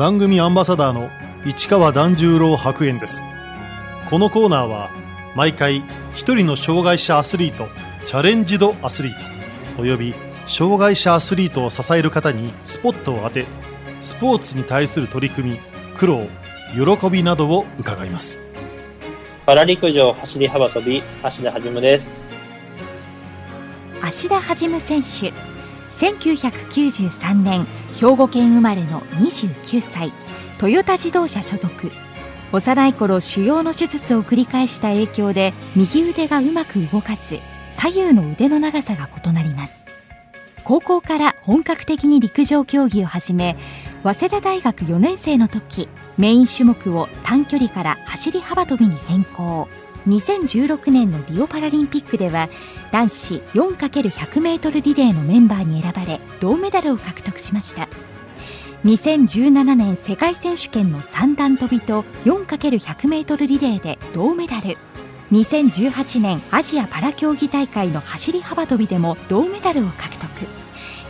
番組アンバサダーの市川團十郎白猿です。このコーナーは毎回一人の障害者アスリートチャレンジドアスリートおよび障害者アスリートを支える方にスポットを当てスポーツに対する取り組み苦労喜びなどを伺います。パラ陸上走り幅跳び芦田はじむです。芦田はじむ選手1993年兵庫県生まれの29歳トヨタ自動車所属。幼い頃腫瘍の手術を繰り返した影響で右腕がうまく動かず左右の腕の長さが異なります。高校から本格的に陸上競技を始め早稲田大学4年生の時メイン種目を短距離から走り幅跳びに変更。2016年のリオパラリンピックでは男子 4×100m リレーのメンバーに選ばれ銅メダルを獲得しました。2017年世界選手権の三段跳びと 4×100m リレーで銅メダル。2018年アジアパラ競技大会の走り幅跳びでも銅メダルを獲得。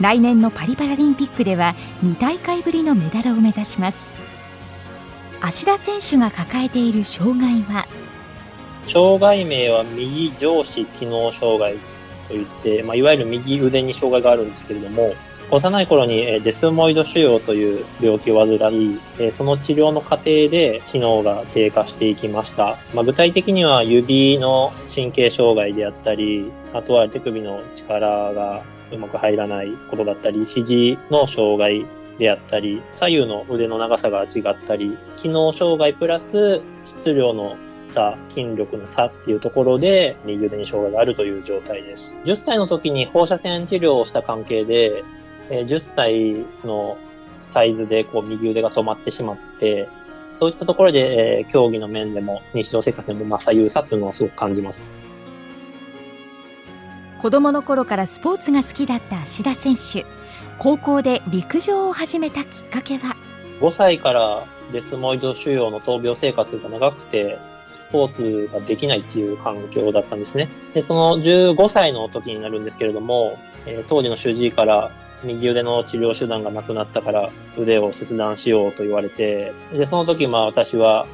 来年のパリパラリンピックでは2大会ぶりのメダルを目指します。芦田選手が抱えている障害は障害名は右上肢機能障害といって、まあ、いわゆる右腕に障害があるんですけれども、幼い頃にデスモイド腫瘍という病気を患い、その治療の過程で機能が低下していきました。まあ、具体的には指の神経障害であったり、あとは手首の力がうまく入らないことだったり、肘の障害であったり、左右の腕の長さが違ったり、機能障害プラス質量の差、筋力の差っていうところで、右腕に障害があるという状態です。10歳の時に放射線治療をした関係で、10歳のサイズでこう右腕が止まってしまって、そういったところで、えー、競技の面でも日常生活でもまあ左右差というのはすごく感じます。子供の頃からスポーツが好きだった芦田選手。高校で陸上を始めたきっかけは ?5 歳からデスモイド腫瘍の闘病生活が長くて、ポーツができないっていう環境だったんですね。で、その15歳の時になるんですけれども、えー、当時の主治医から右腕の治療手段がなくなったから腕を切断しようと言われて、で、その時まあ私は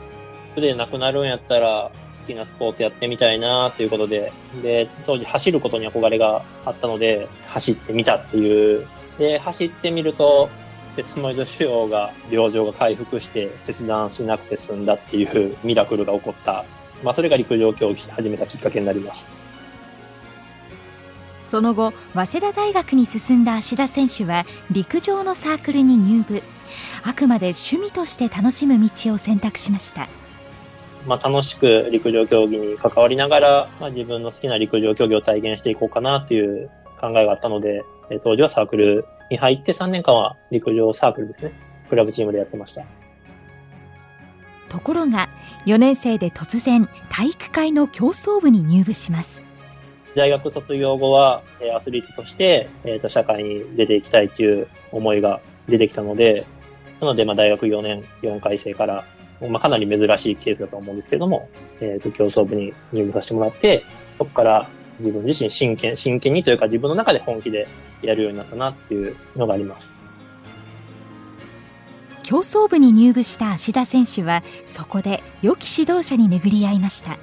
腕なくなるんやったら好きなスポーツやってみたいなということで、で、当時走ることに憧れがあったので走ってみたっていう。で、走ってみると鉄モイド腫瘍が、病状が回復して切断しなくて済んだっていうミラクルが起こった。まあ、それが陸上競技始めたきっかけになります。その後、早稲田大学に進んだ芦田選手は陸上のサークルに入部。あくまで趣味として楽しむ道を選択しました。まあ、楽しく陸上競技に関わりながら、まあ、自分の好きな陸上競技を体験していこうかなという考えがあったので、当時はサークルに入って3年間は陸上サークルですね。クラブチームでやってました。ところが、4年生で突然、体育会の競争部に入部します。大学卒業後は、アスリートとして、えー、と社会に出ていきたいという思いが出てきたので、なので、まあ、大学4年、4回生から、まあ、かなり珍しいケースだと思うんですけども、えー、と競争部に入部させてもらって、そこから自分自身真剣、真剣にというか自分の中で本気でやるようになったなっていうのがあります。競争部に入部した芦田選手はそこで良き指導者に巡り合いました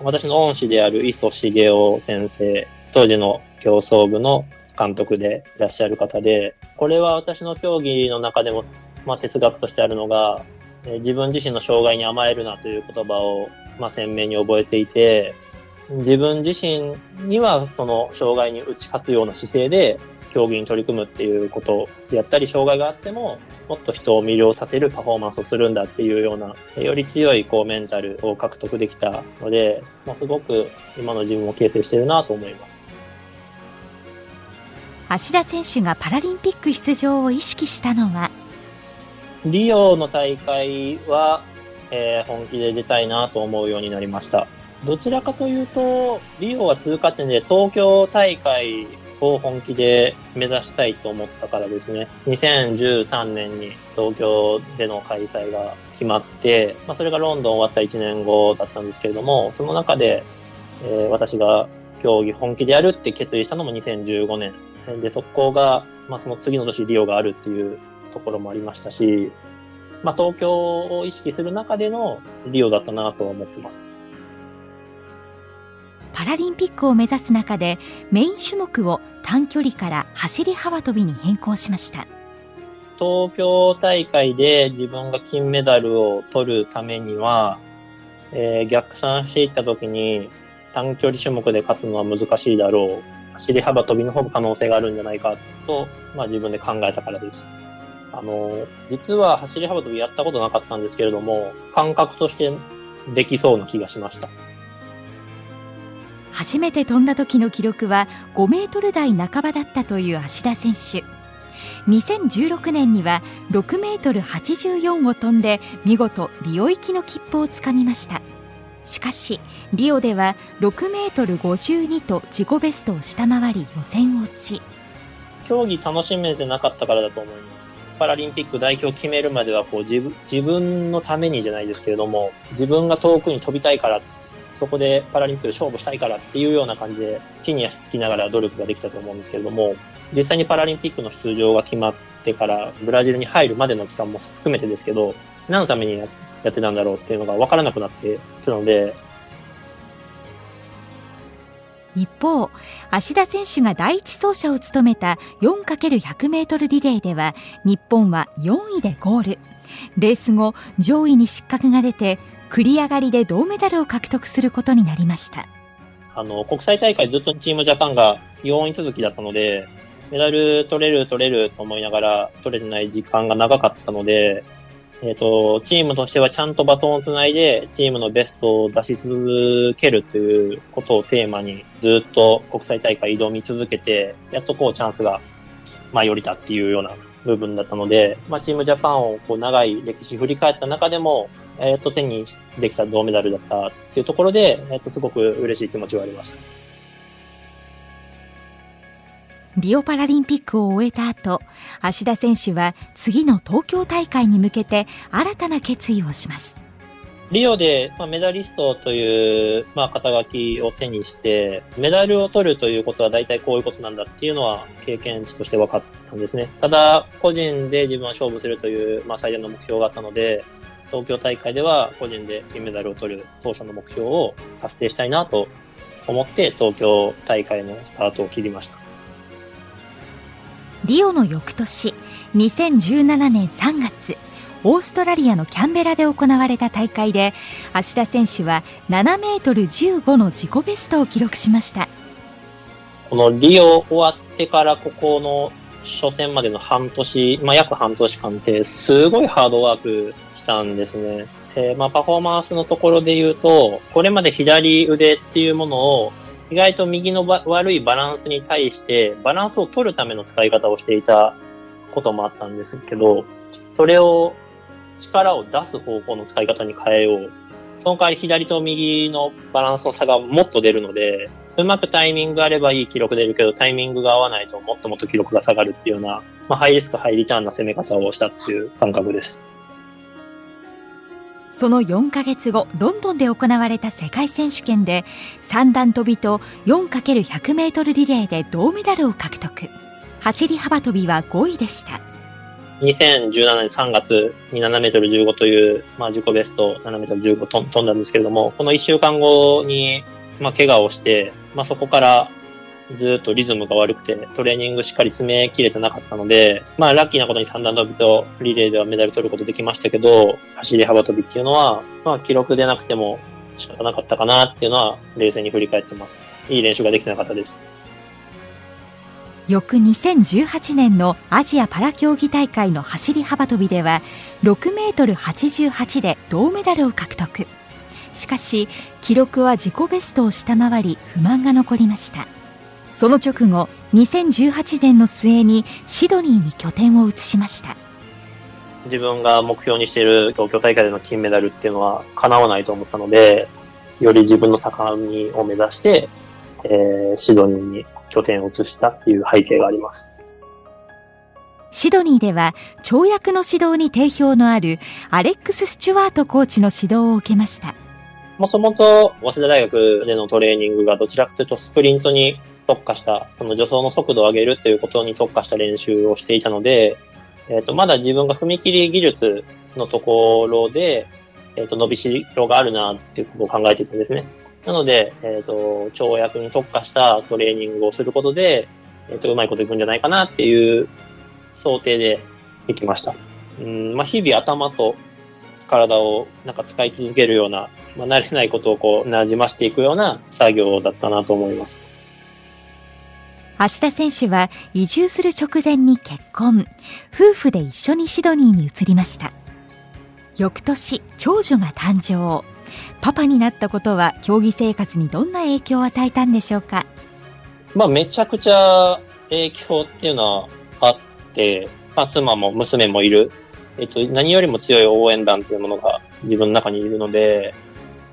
私の恩師である磯茂雄先生当時の競争部の監督でいらっしゃる方でこれは私の競技の中でも、まあ、哲学としてあるのが自分自身の障害に甘えるなという言葉を、まあ、鮮明に覚えていて自分自身にはその障害に打ち勝つような姿勢で競技に取り組むっていうことであったり、障害があっても、もっと人を魅了させるパフォーマンスをするんだっていうような、より強いこうメンタルを獲得できたので、まあ、すごく今の自分を形成してるなと思います。芦田選手がパラリンピック出場を意識したのは？リオの大会は、えー、本気で出たいなと思うようになりました。どちらかというと、リオは通過点で東京大会を本気で目指したいと思ったからですね。2013年に東京での開催が決まって、まあ、それがロンドン終わった1年後だったんですけれども、その中で、えー、私が競技本気でやるって決意したのも2015年。で、そこが、まあ、その次の年リオがあるっていうところもありましたし、まあ、東京を意識する中でのリオだったなと思ってます。パラリンピックを目指す中でメイン種目を短距離から走り幅跳びに変更しました。東京大会で自分が金メダルを取るためには、えー、逆算していった時に短距離種目で勝つのは難しいだろう。走り幅跳びの方が可能性があるんじゃないかと、まあ自分で考えたからです。あの、実は走り幅跳びやったことなかったんですけれども、感覚としてできそうな気がしました。初めて飛んだ時の記録は5メートル台半ばだったという芦田選手。2016年には6メートル84を飛んで見事リオ行きの切符をつかみました。しかしリオでは6メートル52と自己ベストを下回り予選落ち。競技楽しめてなかったからだと思います。パラリンピック代表決めるまではこう自分自分のためにじゃないですけれども自分が遠くに飛びたいからそこでパラリンピックで勝負したいからっていうような感じで地に足つきながら努力ができたと思うんですけれども実際にパラリンピックの出場が決まってからブラジルに入るまでの期間も含めてですけど何のためにやってたんだろうっていうのが分からなくなってくるので一方芦田選手が第一走者を務めた 4×100m リレーでは日本は4位でゴール。レース後上位に失格が出て繰り上がりで銅メダルを獲得することになりました。あの国際大会ずっとチームジャパンが4位続きだったのでメダル取れる取れると思いながら取れてない時間が長かったので、えっ、ー、と、チームとしてはちゃんとバトンをつないで、チームのベストを出し続けるということをテーマに、ずっと国際大会挑み続けて、やっとこうチャンスが舞い降りたっていうような部分だったので、まあ、チームジャパンをこう長い歴史振り返った中でも、えっ、ー、と、手にできた銅メダルだったっていうところで、えっ、ー、と、すごく嬉しい気持ちはありました。リオパラリンピックを終えた後、芦田選手は次の東京大会に向けて新たな決意をします。リオで、まあ、メダリストという、まあ、肩書きを手にして、メダルを取るということは大体こういうことなんだっていうのは経験値として分かったんですね。ただ、個人で自分は勝負するという、まあ、最大の目標があったので、東京大会では個人で金メダルを取る当初の目標を達成したいなと思って東京大会のスタートを切りました。リオの翌年2017年3月オーストラリアのキャンベラで行われた大会で芦田選手は7メートル15の自己ベストを記録しましたこのリオ終わってからここの初戦までの半年、まあ、約半年間ってすごいハードワークしたんですね。えー、まあ、パフォーマンスのところで言うと、これまで左腕っていうものを意外と右の悪いバランスに対して、バランスを取るための使い方をしていたこともあったんですけど、それを力を出す方向の使い方に変えよう。その代わり左と右のバランスの差がもっと出るので、うまくタイミングあればいい記録出るけど、タイミングが合わないともっともっと記録が下がるっていうような、まあ、ハイリスク、ハイリターンな攻め方をしたっていう感覚です。その4ヶ月後ロンドンで行われた世界選手権で三段跳びと 4×100 メートルリレーで銅メダルを獲得走り幅跳びは5位でした2017年3月に7メートル15という、まあ、自己ベスト7メートル15飛んだんですけれどもこの1週間後に、まあ、怪我をして、まあ、そこからずっとリズムが悪くて、トレーニングしっかり詰めきれてなかったので、まあラッキーなことに三段跳びとリレーではメダル取ることできましたけど、走り幅跳びっていうのは、まあ記録でなくても仕方なかったかなっていうのは冷静に振り返ってます。いい練習ができてなかったです。翌2018年のアジアパラ競技大会の走り幅跳びでは6メートル88で銅メダルを獲得しかし記録は自己ベストを下回り不満が残りました。その直後2018年の末にシドニーに拠点を移しました。自分が目標にしている東京大会での金メダルっていうのは叶わないと思ったのでより自分の高みを目指して、えー、シドニーに拠点を移したっていう背景があります。シドニーでは跳躍の指導に定評のあるアレックス・スチュワートコーチの指導を受けましたもともと早稲田大学でのトレーニングがどちらかというとスプリントに特化した、その助走の速度を上げるということに特化した練習をしていたので、えっ、ー、と、まだ自分が踏切技術のところで、えっ、と、伸びしろがあるなっていうことを考えていたんですね。なので、えっ、と、跳躍に特化したトレーニングをすることで、えっ、と、うまいこといくんじゃないかなっていう想定で行きました。うん、まあ、日々頭と体をなんか使い続けるような、まあ、慣れないことをこう、馴染ましていくような作業だったなと思います。橋田選手は移住する直前に結婚。夫婦で一緒にシドニーに移りました。翌年、長女が誕生。パパになったことは競技生活にどんな影響を与えたんでしょうか？まあ、めちゃくちゃ影響っていうのはあって、まあ、妻も娘もいる。えっと、何よりも強い応援団というものが自分の中にいるので、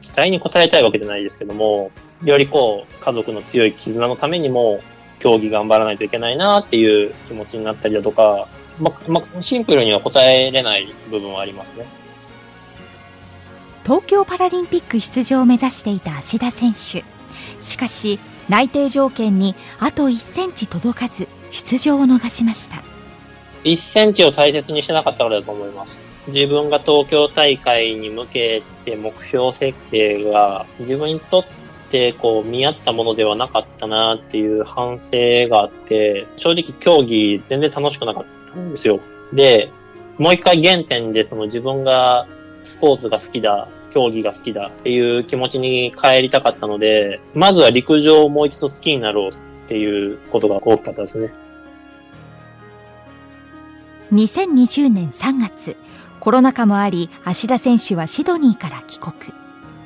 期待に応えたいわけじゃないですけども、よりこう、家族の強い絆のためにも、競技頑張らないといけないなっていう気持ちになったりだとか、ま、ま、シンプルには答えれない部分はありますね。東京パラリンピック出場を目指していた芦田選手。しかし、内定条件にあと1センチ届かず、出場を逃しました。1センチを大切にしてなかったからだと思います。自分が東京大会に向けて目標設定が自分にとってこう見合ったものではなかったなっていう反省があって、正直競技全然楽しくなかったんですよ。で、もう一回原点でその自分がスポーツが好きだ、競技が好きだっていう気持ちに帰りたかったので、まずは陸上をもう一度好きになろうっていうことが大きかったですね。2020年3月、コロナ禍もあり、芦田選手はシドニーから帰国。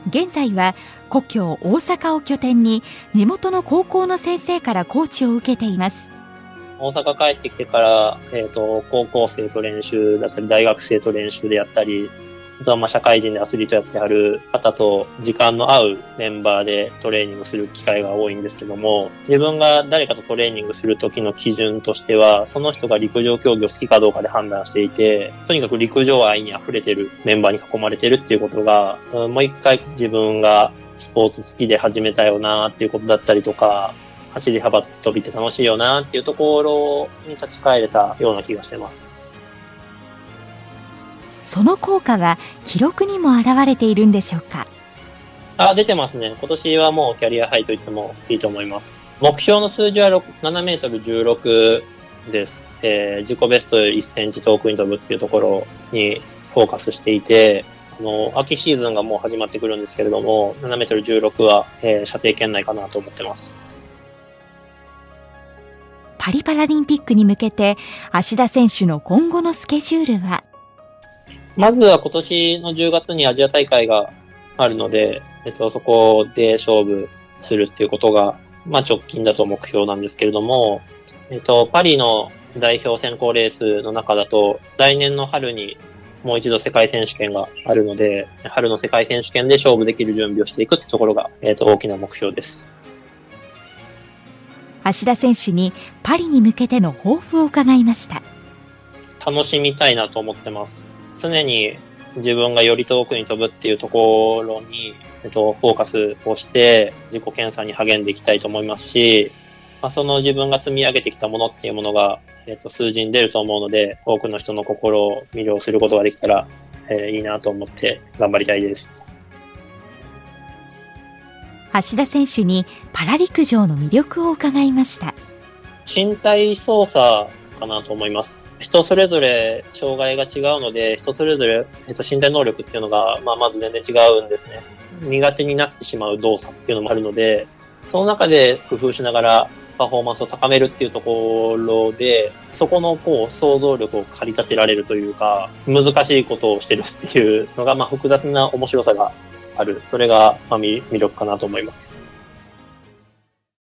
現在は故郷大阪を拠点に地元の高校の先生からコーチを受けています。大阪帰ってきてから、えっ、ー、と、高校生と練習だったり、大学生と練習であったり、あとはまあ社会人でアスリートやってはる方と時間の合うメンバーでトレーニングする機会が多いんですけども、自分が誰かとトレーニングするときの基準としては、その人が陸上競技を好きかどうかで判断していて、とにかく陸上愛に溢れてるメンバーに囲まれてるっていうことが、もう一回自分がスポーツ好きで始めたよなっていうことだったりとか、走り幅跳びって楽しいよなっていうところに立ち返れたような気がしてます。その効果は記録にも現れているんでしょうか？あ、出てますね。今年はもうキャリアハイと言ってもいいと思います。目標の数字は7メートル16です。えー、自己ベスト1センチ遠くに飛ぶっていうところにフォーカスしていて、あの、秋シーズンがもう始まってくるんですけれども、7メートル16は、えー、射程圏内かなと思ってます。パリパラリンピックに向けて、芦田選手の今後のスケジュールは？まずは今年の10月にアジア大会があるので、えっと、そこで勝負するっていうことが、まあ直近だと目標なんですけれども、えっと、パリの代表選考レースの中だと、来年の春にもう一度世界選手権があるので、春の世界選手権で勝負できる準備をしていくってところが、えっと、大きな目標です。橋田選手にパリに向けての抱負を伺いました。楽しみたいなと思ってます。常に自分がより遠くに飛ぶっていうところに、えっと、フォーカスをして自己検査に励んでいきたいと思いますし、まあ、その自分が積み上げてきたものっていうものが、えっと、数字に出ると思うので、多くの人の心を魅了することができたら、えー、いいなと思って頑張りたいです。橋田選手にパラ陸上の魅力を伺いました。身体操作かなと思います。人それぞれ障害が違うので、人それぞれ、えっと、身体能力っていうのが、まあ、まず全然違うんですね。苦手になってしまう動作っていうのもあるので、その中で工夫しながらパフォーマンスを高めるっていうところで、そこのこう想像力を駆り立てられるというか、難しいことをしてるっていうのが、まあ、複雑な面白さがある。それが、まあ、魅力かなと思います。